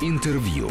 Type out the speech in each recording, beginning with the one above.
Интервью.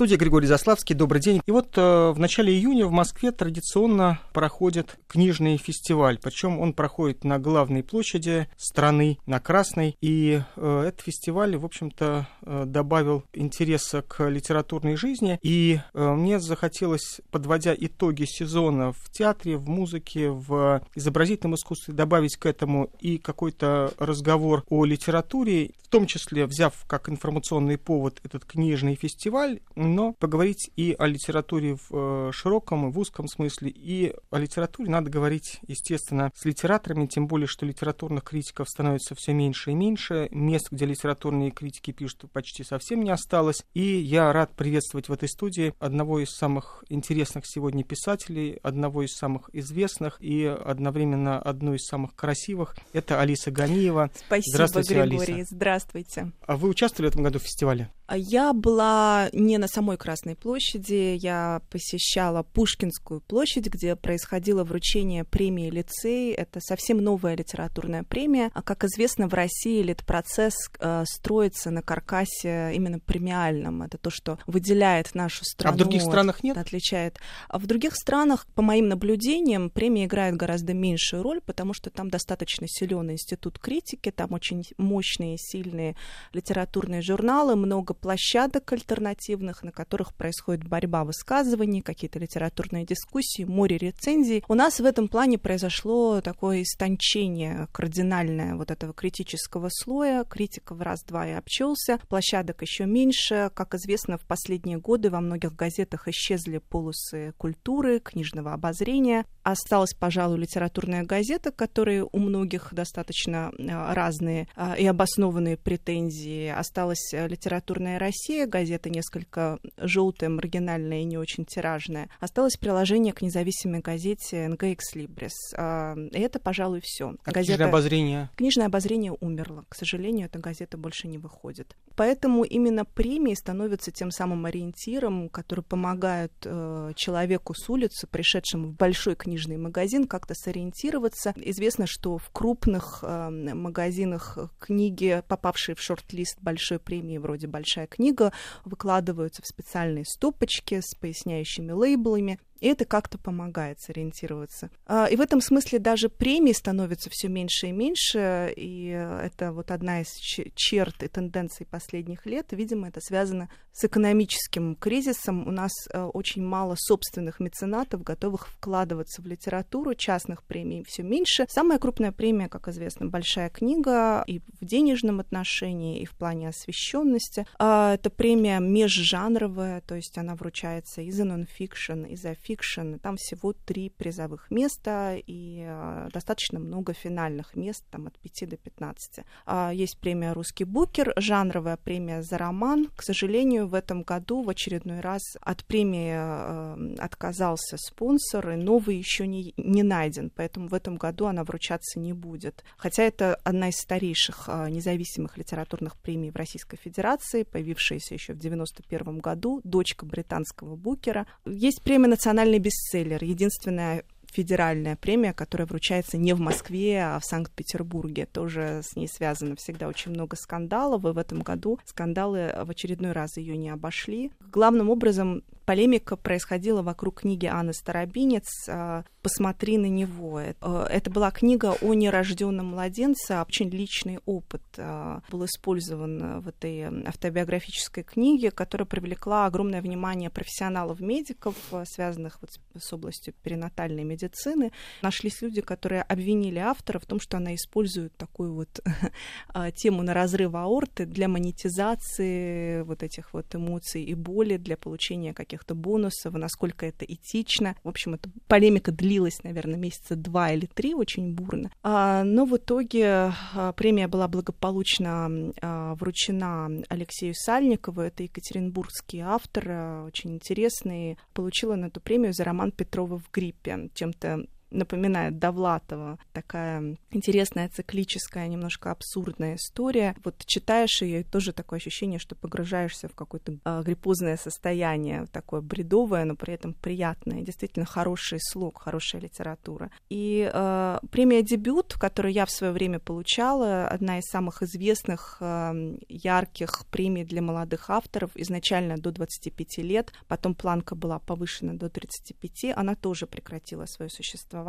Студии Григорий Заславский. Добрый день. И вот э, в начале июня в Москве традиционно проходит книжный фестиваль. Причем он проходит на главной площади страны, на Красной. И э, этот фестиваль, в общем-то, э, добавил интереса к литературной жизни. И э, мне захотелось, подводя итоги сезона в театре, в музыке, в изобразительном искусстве, добавить к этому и какой-то разговор о литературе, в том числе взяв как информационный повод этот книжный фестиваль, но поговорить и о литературе в э, широком и в узком смысле, и о литературе надо говорить, естественно, с литераторами, тем более, что литературных критиков становится все меньше и меньше, мест, где литературные критики пишут, почти совсем не осталось, и я рад приветствовать в этой студии одного из самых интересных сегодня писателей, одного из самых известных и одновременно одну из самых красивых, это Алиса Ганиева. Спасибо, Здравствуйте, Григорий. Алиса. Здравствуйте. А вы участвовали в этом году в фестивале? А Я была не на самой Красной площади, я посещала Пушкинскую площадь, где происходило вручение премии «Лицей». Это совсем новая литературная премия. А, как известно, в России литпроцесс э, строится на каркасе именно премиальном. Это то, что выделяет нашу страну. А в других странах нет? Отличает. А в других странах, по моим наблюдениям, премия играет гораздо меньшую роль, потому что там достаточно силен институт критики, там очень мощные, сильные литературные журналы, много площадок альтернативных, на которых происходит борьба высказываний, какие-то литературные дискуссии, море рецензий. У нас в этом плане произошло такое истончение кардинальное вот этого критического слоя. Критика в раз-два и обчелся. Площадок еще меньше. Как известно, в последние годы во многих газетах исчезли полосы культуры, книжного обозрения. Осталась, пожалуй, литературная газета, которые у многих достаточно а, разные а, и обоснованные претензии. Осталась э, литературная Россия, газета несколько желтая, маргинальная и не очень тиражная. Осталось приложение к независимой газете НГ Экслибрис. А, И это, пожалуй, все. А книжное обозрение? Книжное обозрение умерло. К сожалению, эта газета больше не выходит. Поэтому именно премии становятся тем самым ориентиром, который помогает э, человеку с улицы, пришедшему в большой книжный магазин, как-то сориентироваться. Известно, что в крупных э, магазинах книги, попавшие в шорт-лист большой премии, вроде «Большая книга», выкладываются в специальные стопочки с поясняющими лейблами. И это как-то помогает сориентироваться. А, И в этом смысле даже премии становятся все меньше и меньше, и это вот одна из черт и тенденций последних лет. Видимо, это связано с экономическим кризисом. У нас э, очень мало собственных меценатов, готовых вкладываться в литературу, частных премий все меньше. Самая крупная премия, как известно, большая книга и в денежном отношении, и в плане освещенности. А, Это премия межжанровая, то есть она вручается и за нонфикшн, и за фикшн. Там всего три призовых места и а, достаточно много финальных мест, там от 5 до 15. А, Есть премия «Русский букер», жанровая премия за роман. К сожалению, в этом году в очередной раз от премии э, отказался спонсор, и новый еще не, не найден, поэтому в этом году она вручаться не будет. Хотя это одна из старейших а, независимых литературных премий в Российской Федерации, появившаяся еще в 91 году, дочка британского букера. Есть премия «Национальный бестселлер», единственная федеральная премия, которая вручается не в Москве, а в Санкт-Петербурге. Тоже с ней связано всегда очень много скандалов, и в этом году скандалы в очередной раз ее не обошли. Главным образом полемика происходила вокруг книги Анны Старобинец а, «Посмотри на него». Э, Это была книга о нерожденном младенце, очень личный опыт а, был использован в этой автобиографической книге, которая привлекла огромное внимание профессионалов-медиков, связанных вот с- областью перинатальной медицины. Нашлись люди, которые обвинили автора в том, что она использует такую вот тему на разрыв аорты для монетизации вот этих вот эмоций и боли, для получения каких-то бонусов, насколько это этично. В общем, эта полемика длилась, наверное, месяца два или три очень бурно. А, но в итоге а, премия была благополучно а, вручена Алексею Сальникову. Это екатеринбургский автор, очень интересный. Получила на эту премию за роман Петрова в гриппе. Чем-то напоминает Довлатова. Такая интересная, циклическая, немножко абсурдная история. Вот читаешь ее, и тоже такое ощущение, что погружаешься в какое-то э, гриппозное состояние, такое бредовое, но при этом приятное. Действительно хороший слог, хорошая литература. И э, премия «Дебют», которую я в свое время получала, одна из самых известных, э, ярких премий для молодых авторов, изначально до 25 лет, потом планка была повышена до 35, она тоже прекратила свое существование.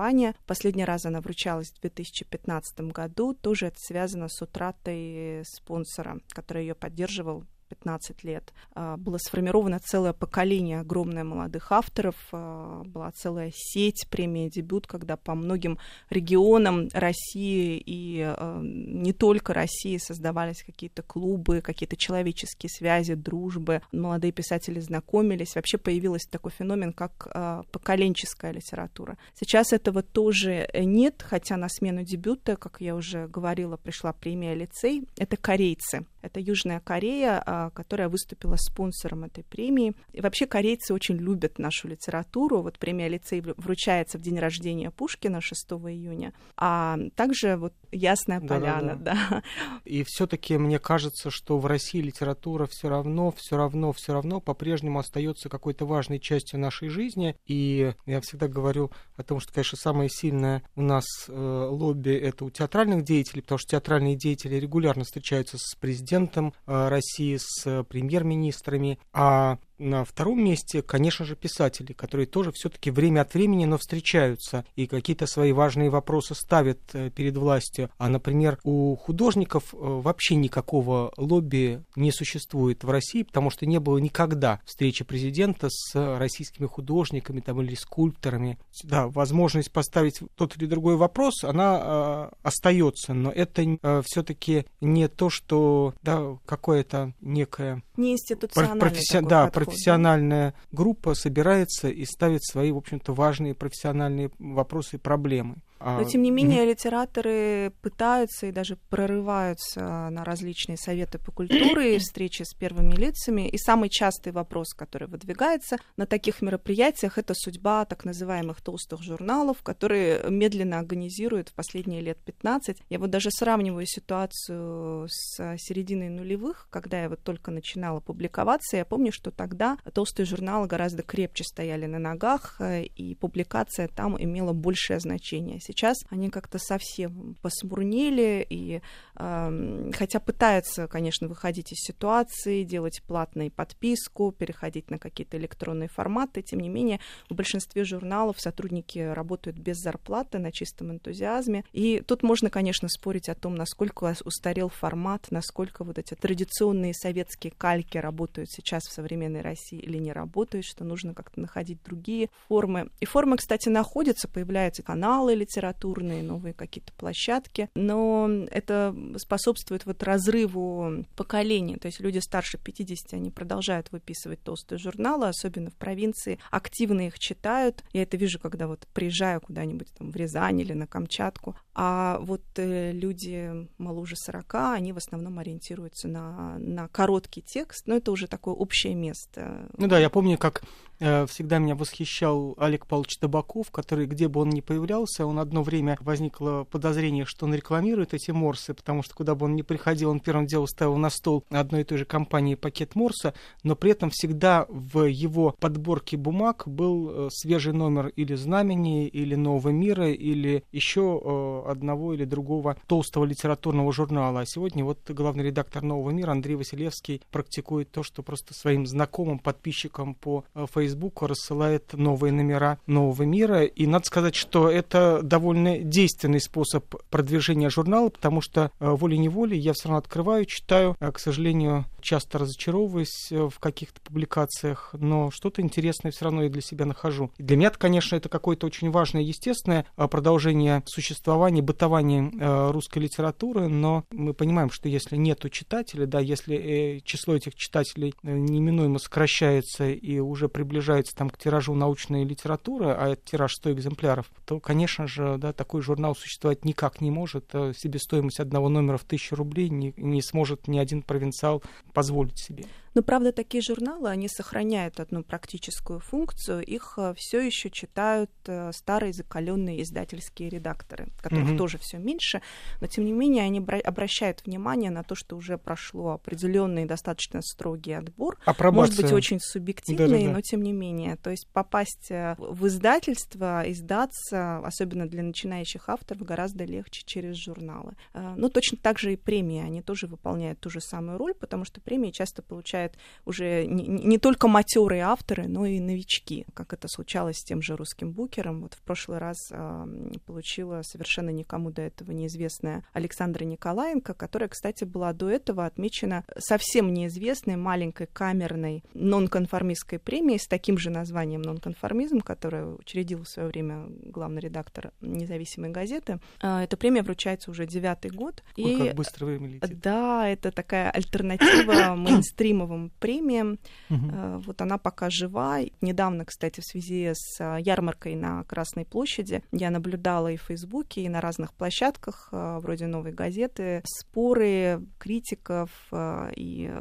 Последний раз она вручалась в 2015 году, тоже это связано с утратой спонсора, который ее поддерживал 15 лет. А, было сформировано целое поколение огромное молодых авторов, а, была целая сеть премии «Дебют», когда по многим регионам России и а, не только России создавались какие-то клубы, какие-то человеческие связи, дружбы, молодые писатели знакомились. Вообще появился такой феномен, как поколенческая литература. Сейчас этого тоже нет, хотя на смену дебюта, как я уже говорила, пришла премия «Лицей». Это корейцы. Это Южная Корея, которая выступила спонсором этой премии. И вообще корейцы очень любят нашу литературу. Вот премия лицей вручается в день рождения Пушкина 6 июня. А также вот Ясная Поляна, да. да. И все-таки мне кажется, что в России литература все равно, все равно, все равно по-прежнему остается какой-то важной частью нашей жизни. И я всегда говорю о том, что, конечно, самое сильное у нас э, лобби это у театральных деятелей, потому что театральные деятели регулярно встречаются с президентом э, России, с с премьер-министрами, а на втором месте, конечно же, писатели, которые тоже все-таки время от времени, но встречаются и какие-то свои важные вопросы ставят э, перед властью. А, например, у художников э, вообще никакого лобби не существует в России, потому что не было никогда встречи президента с российскими художниками там, или скульпторами. Да, возможность поставить тот или другой вопрос, она э, остается, но это э, все-таки не то, что да, какое-то некое... Не институциональный професси... да, профессиональная группа собирается и ставит свои, в общем-то, важные профессиональные вопросы и проблемы. А, Но, тем не менее, литераторы пытаются и даже прорываются на различные советы по культуре, встречи с первыми лицами. И самый частый вопрос, который выдвигается на таких мероприятиях, это судьба так называемых толстых журналов, которые медленно организируют в последние лет 15. Я вот даже сравниваю ситуацию с серединой нулевых, когда я вот только начинала публиковаться. Я помню, что тогда толстые журналы гораздо крепче стояли на ногах, э, и публикация там имела большее значение Сейчас они как-то совсем посмурнели, и э, хотя пытаются, конечно, выходить из ситуации, делать платную подписку, переходить на какие-то электронные форматы, тем не менее, в большинстве журналов сотрудники работают без зарплаты, на чистом энтузиазме. И тут можно, конечно, спорить о том, насколько устарел формат, насколько вот эти традиционные советские кальки работают сейчас в современной России или не работают, что нужно как-то находить другие формы. И формы, кстати, находятся, появляются каналы литературы, литературные, новые какие-то площадки, но это способствует вот разрыву поколений, то есть люди старше 50, они продолжают выписывать толстые журналы, особенно в провинции, активно их читают, я это вижу, когда вот приезжаю куда-нибудь там в Рязань или на Камчатку, а вот э, люди моложе 40, они в основном ориентируются на, на короткий текст, но это уже такое общее место. Ну да, я помню, как э, всегда меня восхищал Олег Павлович Табаков, который, где бы он ни появлялся, он одно время возникло подозрение, что он рекламирует эти морсы, потому что куда бы он ни приходил, он первым делом ставил на стол одной и той же компании пакет морса, но при этом всегда в его подборке бумаг был э, свежий номер или «Знамени», или «Нового мира», или еще одного или другого толстого литературного журнала. А сегодня вот главный редактор «Нового мира» Андрей Василевский практикует то, что просто своим знакомым, подписчикам по э, Фейсбуку рассылает новые номера «Нового мира». И надо сказать, что это довольно действенный способ продвижения журнала, потому что э, волей-неволей я все равно открываю, читаю. А, к сожалению, часто разочаровываюсь э, в каких-то публикациях, но что-то интересное все равно я для себя нахожу. И для меня, конечно, это какое-то очень важное, естественное продолжение существования существование, бытование э, русской литературы, но мы понимаем, что если нету читателей, да, если э, число этих читателей э, неминуемо сокращается и уже приближается там к тиражу научной литературы, а это тираж 100 экземпляров, то, конечно же, да, такой журнал существовать никак не может. Себестоимость одного номера в тысячу рублей не, не сможет ни один провинциал позволить себе. Но, правда, такие журналы, они сохраняют одну практическую функцию. Их э, все еще читают э, старые закаленные издательские редакторы, которых mm-hmm. тоже все меньше, но тем не менее они обращают внимание на то, что уже прошло определенный достаточно строгий отбор. Апробация. Может быть, очень субъективный, Да-да-да. но тем не менее. То есть попасть э, в издательство, издаться, особенно для начинающих авторов, гораздо легче через журналы. Ну, точно так же и премии, они тоже выполняют ту же самую роль, потому что премии часто получают получают уже не, не только матерые авторы, но и новички, как это случалось с тем же русским букером. Вот в прошлый раз э, получила совершенно никому до этого неизвестная Александра Николаенко, которая, кстати, была до этого отмечена совсем неизвестной маленькой камерной нонконформистской премией с таким же названием «Нонконформизм», которую учредил в свое время главный редактор независимой газеты. Э, эта премия вручается уже девятый год. Ой, и, как быстро время летит. Да, это такая альтернатива мейнстримовым Нобелевым премиям. Угу. Вот она пока жива. Недавно, кстати, в связи с а, ярмаркой на Красной площади я наблюдала и в Фейсбуке, и на разных площадках, а, вроде «Новой газеты», споры критиков и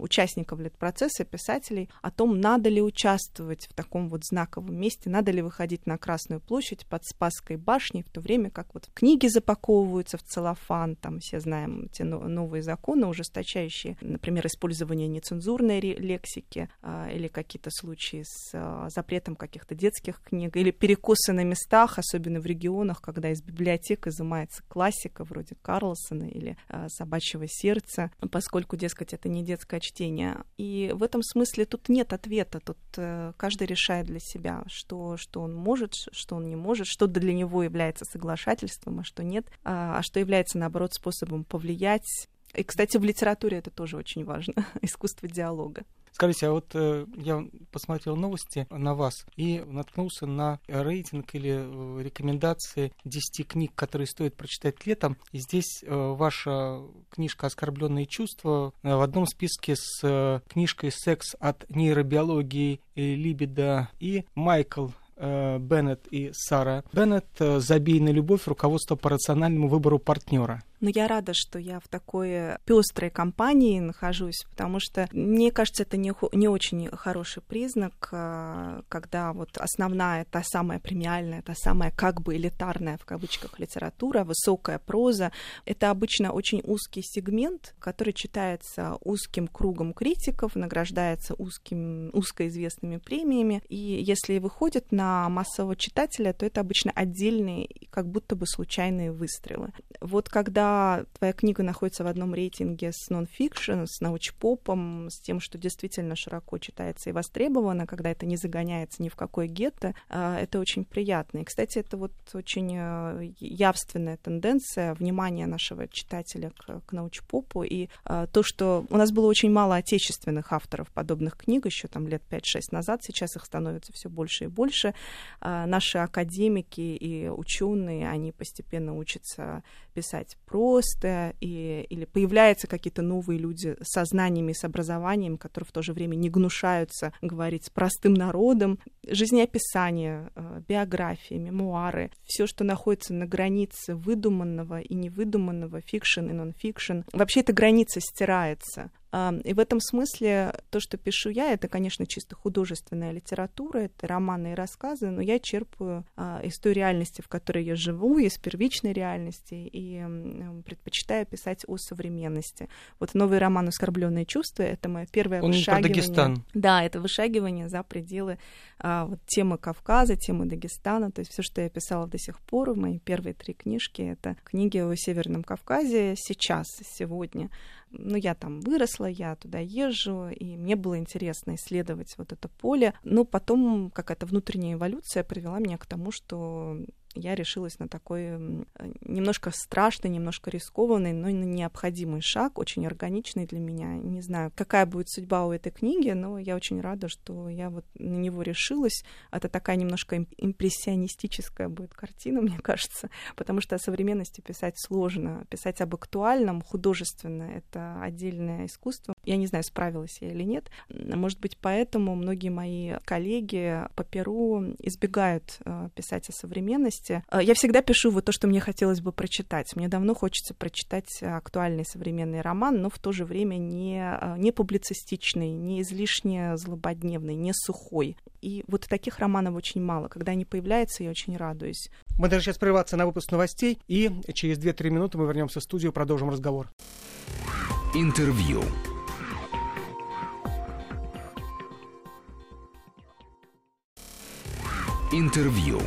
участников процесса, писателей о том, надо ли участвовать в таком вот знаковом месте, надо ли выходить на Красную площадь под Спасской башней, в то время как вот книги запаковываются в целлофан, там все знаем те новые законы, ужесточающие, например, использование использование нецензурной лексики а, или какие-то случаи с а, запретом каких-то детских книг, или перекусы на местах, особенно в регионах, когда из библиотек изымается классика вроде Карлсона или а, «Собачьего сердца», поскольку, дескать, это не детское чтение. И в этом смысле тут нет ответа, тут э, каждый решает для себя, что, что он может, что он не может, что для него является соглашательством, а что нет, а что является, наоборот, способом повлиять и, кстати, в литературе это тоже очень важно, искусство диалога. Скажите, а вот э, я посмотрел новости на вас и наткнулся на рейтинг или э, рекомендации 10 книг, которые стоит прочитать летом. И здесь э, ваша книжка «Оскорбленные чувства» в одном списке с книжкой «Секс от нейробиологии и либидо» и Майкл Беннет и Сара Беннет «Забей на любовь. Руководство по рациональному выбору партнера». Но я рада, что я в такой пестрой компании нахожусь, потому что, мне кажется, это не, не очень хороший признак, а, когда вот основная, та самая премиальная, та самая как бы элитарная в кавычках литература, высокая проза, это обычно очень узкий сегмент, который читается узким кругом критиков, награждается узким, узкоизвестными премиями, и если выходит на массового читателя, то это обычно отдельные, как будто бы случайные выстрелы. Вот когда твоя книга находится в одном рейтинге с нон-фикшн, с научпопом, с тем, что действительно широко читается и востребовано, когда это не загоняется ни в какой гетто, а, это очень приятно. И, кстати, это вот очень э, явственная тенденция внимания нашего читателя к, к научпопу и а, то, что у нас было очень мало отечественных авторов подобных книг еще там лет 5-6 назад, сейчас их становится все больше и больше. А, наши академики и ученые, они постепенно учатся писать просто, и, или появляются какие-то новые люди со знаниями, с образованием, которые в то же время не гнушаются говорить с простым народом. Жизнеописание, э, биографии, мемуары, все, что находится на границе выдуманного и невыдуманного, фикшн и нон-фикшн. Вообще эта граница стирается. И в этом смысле то, что пишу я, это, конечно, чисто художественная литература, это романы и рассказы, но я черпаю а, из той реальности, в которой я живу, из первичной реальности, и предпочитаю писать о современности. Вот новый роман «Оскорбленные чувства» — это мое первое Он вышагивание. Про Дагестан. Да, это вышагивание за пределы а, вот, темы Кавказа, темы Дагестана, то есть все, что я писала до сих пор, мои первые три книжки — это книги о Северном Кавказе сейчас, сегодня ну, я там выросла, я туда езжу, и мне было интересно исследовать вот это поле. Но потом какая-то внутренняя эволюция привела меня к тому, что я решилась на такой немножко страшный, немножко рискованный, но необходимый шаг, очень органичный для меня. Не знаю, какая будет судьба у этой книги, но я очень рада, что я вот на него решилась. Это такая немножко импрессионистическая будет картина, мне кажется, потому что о современности писать сложно. Писать об актуальном, художественно — это отдельное искусство. Я не знаю, справилась я или нет. Может быть, поэтому многие мои коллеги по Перу избегают э, писать о современности, месте. Э, я всегда пишу вот то, что мне хотелось бы прочитать. Мне давно хочется прочитать актуальный современный роман, но в то же время не, э, не публицистичный, не излишне злободневный, не сухой. И вот таких романов очень мало. Когда они появляются, я очень радуюсь. Мы должны сейчас прерваться на выпуск новостей, и через 2-3 минуты мы вернемся в студию, продолжим разговор. Интервью. Интервью.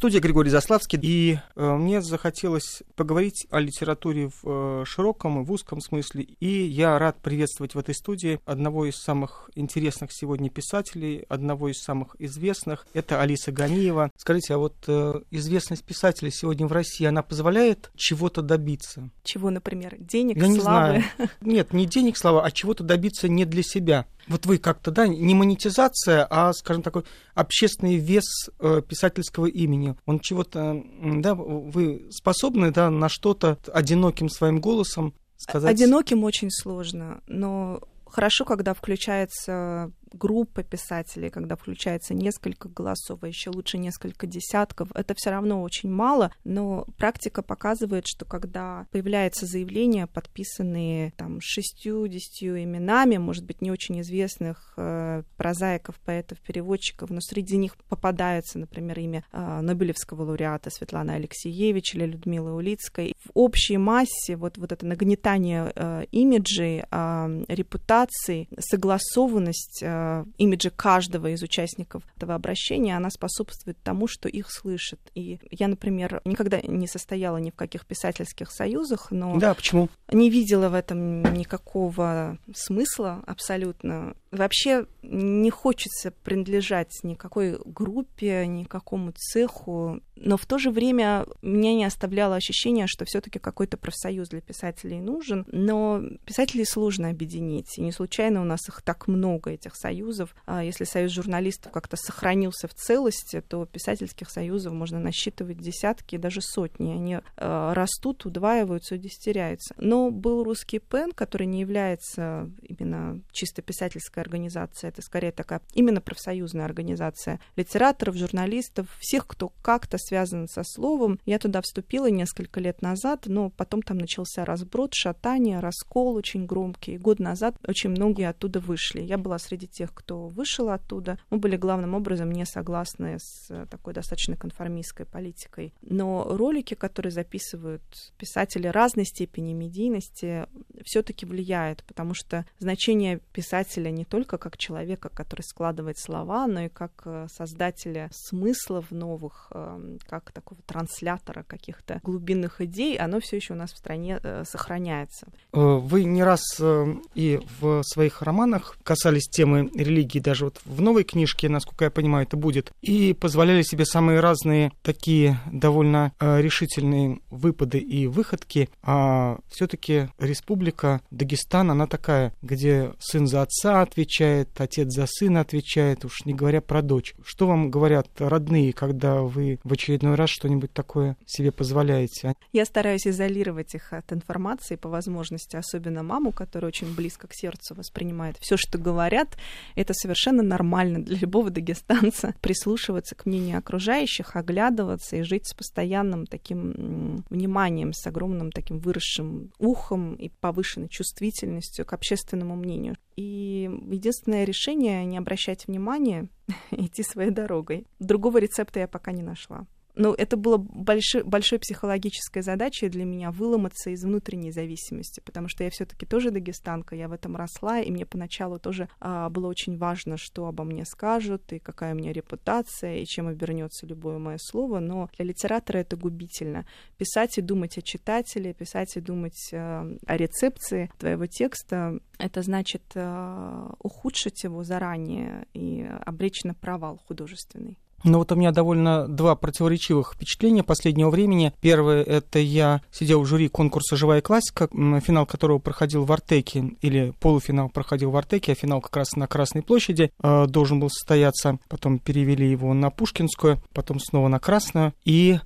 Студии Григорий Заславский, и э, мне захотелось поговорить о литературе в э, широком и в узком смысле, и я рад приветствовать в этой студии одного из самых интересных сегодня писателей, одного из самых известных, это Алиса Ганиева. Скажите, а вот э, известность писателя сегодня в России, она позволяет чего-то добиться? Чего, например? Денег, я славы? Не знаю. Нет, не денег, слава, а чего-то добиться не для себя вот вы как-то, да, не монетизация, а, скажем, такой общественный вес э, писательского имени. Он чего-то, да, вы способны, да, на что-то одиноким своим голосом сказать? Одиноким очень сложно, но хорошо, когда включается группа писателей, когда включается несколько голосов, а еще лучше несколько десятков, это все равно очень мало, но практика показывает, что когда появляется заявление, подписанные там шестью-десятью именами, может быть, не очень известных э, прозаиков, поэтов, переводчиков, но среди них попадается, например, имя э, Нобелевского лауреата Светланы Алексеевич или Людмилы Улицкой. В общей массе вот, вот это нагнетание э, имиджей, э, репутации, согласованность э, э, имиджа каждого из участников этого обращения, она способствует тому, что их слышат. И я, например, никогда не состояла ни в каких писательских союзах, но да, почему? не видела в этом никакого смысла абсолютно. Вообще не хочется принадлежать никакой группе, никакому цеху, но в то же время меня не оставляло ощущение, что все-таки какой-то профсоюз для писателей нужен. Но писателей сложно объединить, и не случайно у нас их так много, этих союзов. А если союз журналистов как-то сохранился в целости, то писательских союзов можно насчитывать десятки, даже сотни. Они э, растут, удваиваются, удестеряются. Но был русский ПЕН, который не является именно чисто писательской организацией, это скорее такая именно профсоюзная организация литераторов, журналистов, всех, кто как-то связан со словом. Я туда вступила несколько лет назад, но потом там начался разброд, шатание, раскол очень громкий. Год назад очень многие оттуда вышли. Я была среди тех, кто вышел оттуда. Мы были главным образом не согласны с такой достаточно конформистской политикой. Но ролики, которые записывают писатели разной степени медийности, все-таки влияют, потому что значение писателя не только как человека, который складывает слова, но и как э, создателя смыслов новых, эм, как такого транслятора каких-то глубинных идей, оно все еще у нас в стране э, сохраняется. Э, вы не раз и в своих романах касались темы религии, даже вот в новой книжке, насколько я понимаю, это будет, и позволяли себе самые разные такие довольно решительные выпады и выходки, а все-таки республика Дагестан, она такая, где сын за отца отвечает, отец за сына отвечает, уж не говоря про дочь. Что вам говорят родные, когда вы в очередной раз что-нибудь такое себе позволяете? Я стараюсь изолировать их от информации по возможности, особенно маму, которая очень близко к сердцу воспринимает. Все, что говорят, это совершенно нормально для любого дагестанца. Прислушиваться к мнению окружающих, оглядываться и жить с постоянным таким вниманием, с огромным таким выросшим ухом и повышенной чувствительностью к общественному мнению. И единственное решение не обращать внимания, идти своей дорогой. Другого рецепта я пока не нашла. Но это было большой, большой психологической задачей для меня выломаться из внутренней зависимости, потому что я все-таки тоже дагестанка, я в этом росла, и мне поначалу тоже а, было очень важно, что обо мне скажут, и какая у меня репутация, и чем обернется любое мое слово. Но для литератора это губительно. Писать и думать о читателе, писать и думать а, о рецепции твоего текста, это значит а, ухудшить его заранее и обречь на провал художественный. Ну вот у меня довольно два противоречивых впечатления последнего времени. Первое, это я сидел в жюри конкурса «Живая классика», финал которого проходил в Артеке, или полуфинал проходил в Артеке, а финал как раз на Красной площади э, должен был состояться. Потом перевели его на Пушкинскую, потом снова на Красную. И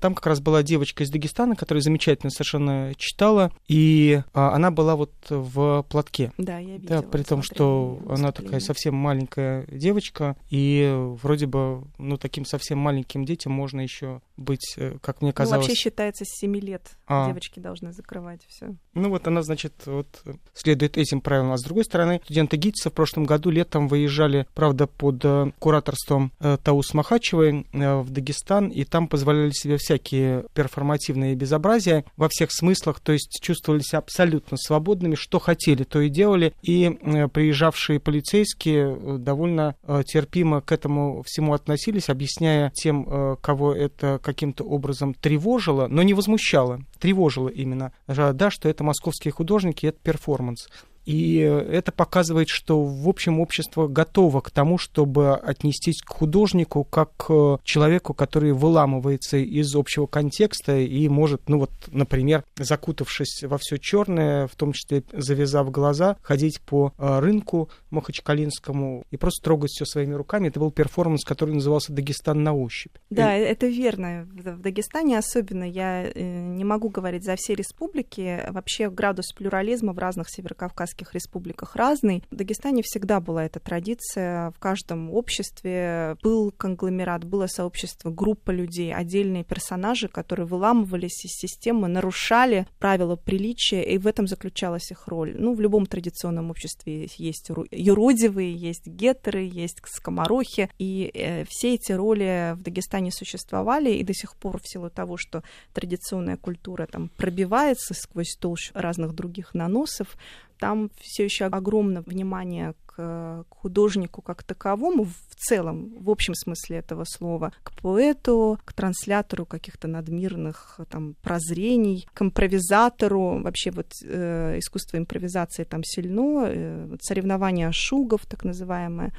там как раз была девочка из Дагестана, которая замечательно совершенно читала, и а, она была вот в платке. Да, я видела. Да, при том, что она такая совсем маленькая девочка, и вроде бы, ну, таким совсем маленьким детям можно еще быть, э, как мне казалось... Ну, вообще считается с 7 лет а. девочки должны закрывать все. Ну, вот она, значит, вот следует этим правилам. А с другой стороны, студенты ГИТИСа в прошлом году летом выезжали, правда, под э, кураторством э, Таус Махачевой в Дагестан, и там позволяли себе всякие перформативные безобразия во всех смыслах, то есть чувствовали себя абсолютно свободными, что хотели, то и делали, и приезжавшие полицейские довольно терпимо к этому всему относились, объясняя тем, кого это каким-то образом тревожило, но не возмущало, тревожило именно, да, что это московские художники, это перформанс. И это показывает, что, в общем, общество готово к тому, чтобы отнестись к художнику как к человеку, который выламывается из общего контекста и может, ну вот, например, закутавшись во все черное, в том числе завязав глаза, ходить по э, рынку Махачкалинскому и просто трогать все своими руками. Это был перформанс, который назывался «Дагестан на ощупь». Да, и... это верно. В Дагестане особенно я э, не могу говорить за все республики. Вообще градус плюрализма в разных северокавказских Кавказских республиках разный. В Дагестане всегда была эта традиция. В каждом обществе был конгломерат, было сообщество, группа людей, отдельные персонажи, которые выламывались из системы, нарушали правила приличия, и в этом заключалась их роль. Ну, в любом традиционном обществе есть юродивые, есть гетеры, есть скоморохи, и э, все эти роли в Дагестане существовали, и до сих пор в силу того, что традиционная культура там пробивается сквозь толщу разных других наносов, там все еще огромное внимание к, к художнику как таковому в целом, в общем смысле этого слова, к поэту, к транслятору каких-то надмирных там прозрений, к импровизатору. Вообще вот э, искусство импровизации там сильно, э, соревнования шугов, так называемое,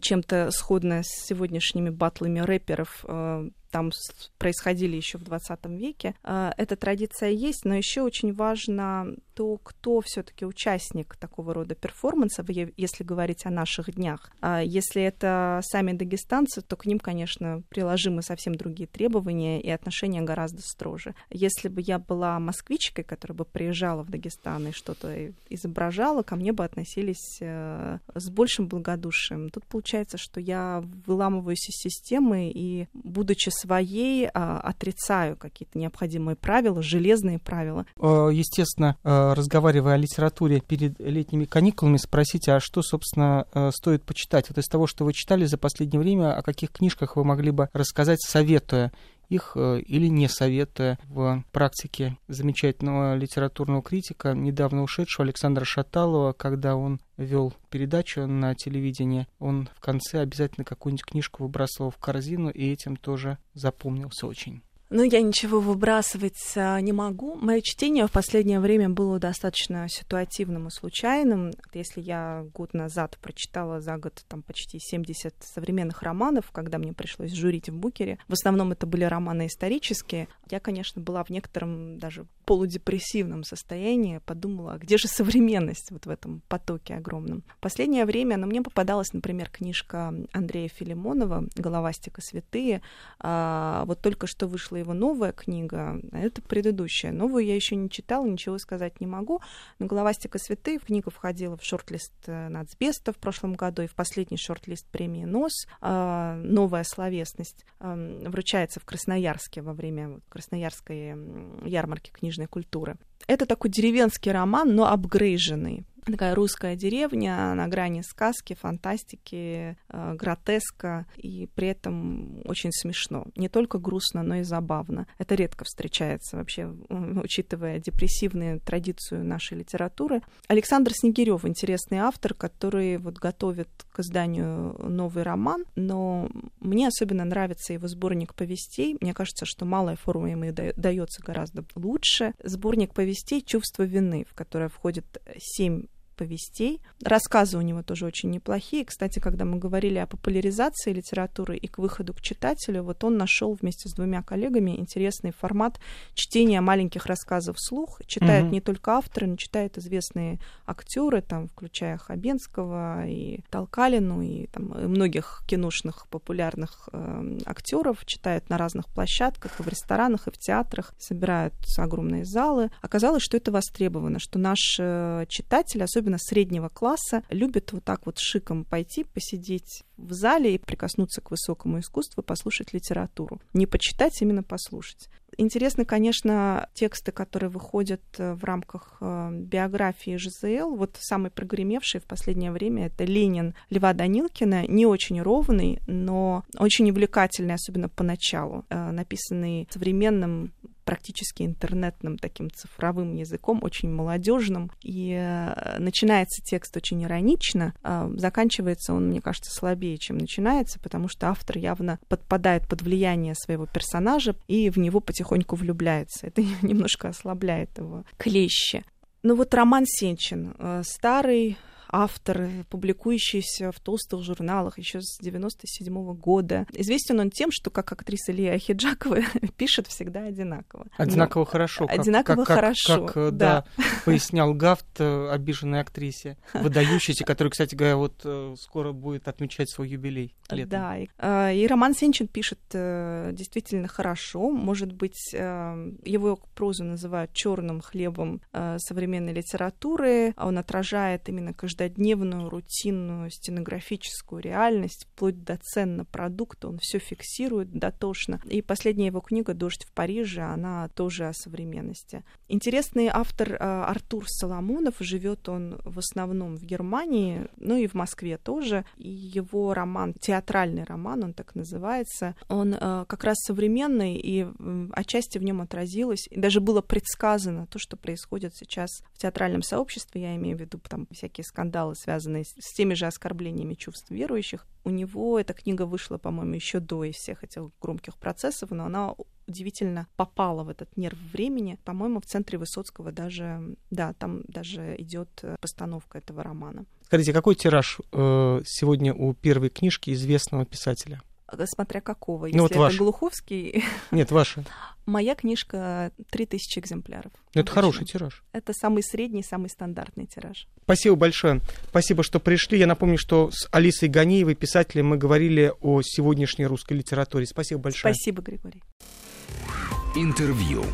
чем-то сходное с сегодняшними батлами рэперов. Э, там происходили еще в 20 веке. А, эта традиция есть, но еще очень важно то, кто все-таки участник такого рода перформанса, если говорить о наших днях. А если это сами дагестанцы, то к ним, конечно, приложимы совсем другие требования и отношения гораздо строже. Если бы я была москвичкой, которая бы приезжала в Дагестан и что-то изображала, ко мне бы относились э, с большим благодушием. Тут получается, что я выламываюсь из системы и, будучи своей а, отрицаю какие-то необходимые правила, железные правила. Э, естественно, э, разговаривая о литературе перед летними каникулами, спросите, а что, собственно, э, стоит почитать? Вот из того, что вы читали за последнее время, о каких книжках вы могли бы рассказать, советуя их или не советуя в практике замечательного литературного критика, недавно ушедшего Александра Шаталова, когда он вел передачу на телевидении, он в конце обязательно какую-нибудь книжку выбрасывал в корзину, и этим тоже запомнился очень. Ну, я ничего выбрасывать а, не могу. Мое чтение в последнее время было достаточно ситуативным и случайным. Если я год назад прочитала за год там почти 70 современных романов, когда мне пришлось журить в Букере, в основном это были романы исторические, я, конечно, была в некотором даже полудепрессивном состоянии, подумала, а где же современность вот в этом потоке огромном. Последнее время, ну, мне попадалась, например, книжка Андрея Филимонова «Головастика святые». А, вот только что вышла его новая книга, а это предыдущая. Новую я еще не читала, ничего сказать не могу. Но «Головастика святые» книга входила в шорт-лист э, Нацбеста в прошлом году и в последний шорт-лист премии «НОС». А, новая словесность вручается в Красноярске во время Красноярской ярмарки книжной культуры. Это такой деревенский роман, но апгрейженный такая русская деревня на грани сказки, фантастики, э, гротеска, и при этом очень смешно. Не только грустно, но и забавно. Это редко встречается вообще, учитывая депрессивную традицию нашей литературы. Александр Снегирев интересный автор, который вот готовит к изданию новый роман, но мне особенно нравится его сборник повестей. Мне кажется, что малая форма ему дается гораздо лучше. Сборник повестей «Чувство вины», в которое входит семь повестей. Рассказы у него тоже очень неплохие. Кстати, когда мы говорили о популяризации литературы и к выходу к читателю, вот он нашел вместе с двумя коллегами интересный формат чтения маленьких рассказов вслух. Читают угу. не только авторы, но читают известные актеры, там, включая Хабенского и Толкалину, и, там, и многих киношных популярных э, актеров. Читают на разных площадках, и в ресторанах, и в театрах. Собирают огромные залы. Оказалось, что это востребовано, что наш э, читатель, особенно среднего класса, любит вот так вот шиком пойти, посидеть в зале и прикоснуться к высокому искусству, послушать литературу. Не почитать, именно послушать. Интересны, конечно, тексты, которые выходят э, в рамках э, биографии ЖЗЛ. Вот самый прогремевший в последнее время это Ленин Льва Данилкина. Не очень ровный, но очень увлекательный, особенно поначалу. Э, написанный современным практически интернетным таким цифровым языком, очень молодежным. И э, начинается текст очень иронично, а заканчивается он, мне кажется, слабее, чем начинается, потому что автор явно подпадает под влияние своего персонажа и в него потихоньку влюбляется. Это немножко ослабляет его клещи. Ну вот Роман Сенчин, э, старый автор, публикующийся в толстых журналах еще с 97 -го года. Известен он тем, что как актриса Лия Хиджакова пишет всегда одинаково. Одинаково Но... хорошо. Одинаково как, хорошо, как, как, да. да. Пояснял Гафт, э, обиженной актрисе, выдающейся, которая, кстати говоря, вот э, скоро будет отмечать свой юбилей летом. Да, и, э, и Роман Сенчин пишет действительно хорошо. Может быть, его прозу называют черным хлебом современной литературы. Он отражает именно каждый каждодневную, рутинную стенографическую реальность, вплоть до цен на продукты, он все фиксирует дотошно. И последняя его книга «Дождь в Париже», она тоже о современности. Интересный автор а, Артур Соломонов, живет он в основном в Германии, ну и в Москве тоже. И его роман, театральный роман, он так называется, он а, как раз современный, и отчасти в нем отразилось, и даже было предсказано то, что происходит сейчас в театральном сообществе, я имею в виду там всякие скандалы скандалы, связанные с, теми же оскорблениями чувств верующих. У него эта книга вышла, по-моему, еще до всех этих громких процессов, но она удивительно попала в этот нерв времени. По-моему, в центре Высоцкого даже, да, там даже идет э, постановка этого романа. Скажите, какой тираж э, сегодня у первой книжки известного писателя? Смотря какого. Ну, Если вот это Глуховский... Нет, ваша. Моя книжка 3000 экземпляров. Ну, это хороший тираж. Это самый средний, самый стандартный тираж. Спасибо большое. Спасибо, что пришли. Я напомню, что с Алисой Ганиевой, писателем, мы говорили о сегодняшней русской литературе. Спасибо большое. Спасибо, Григорий. Интервью.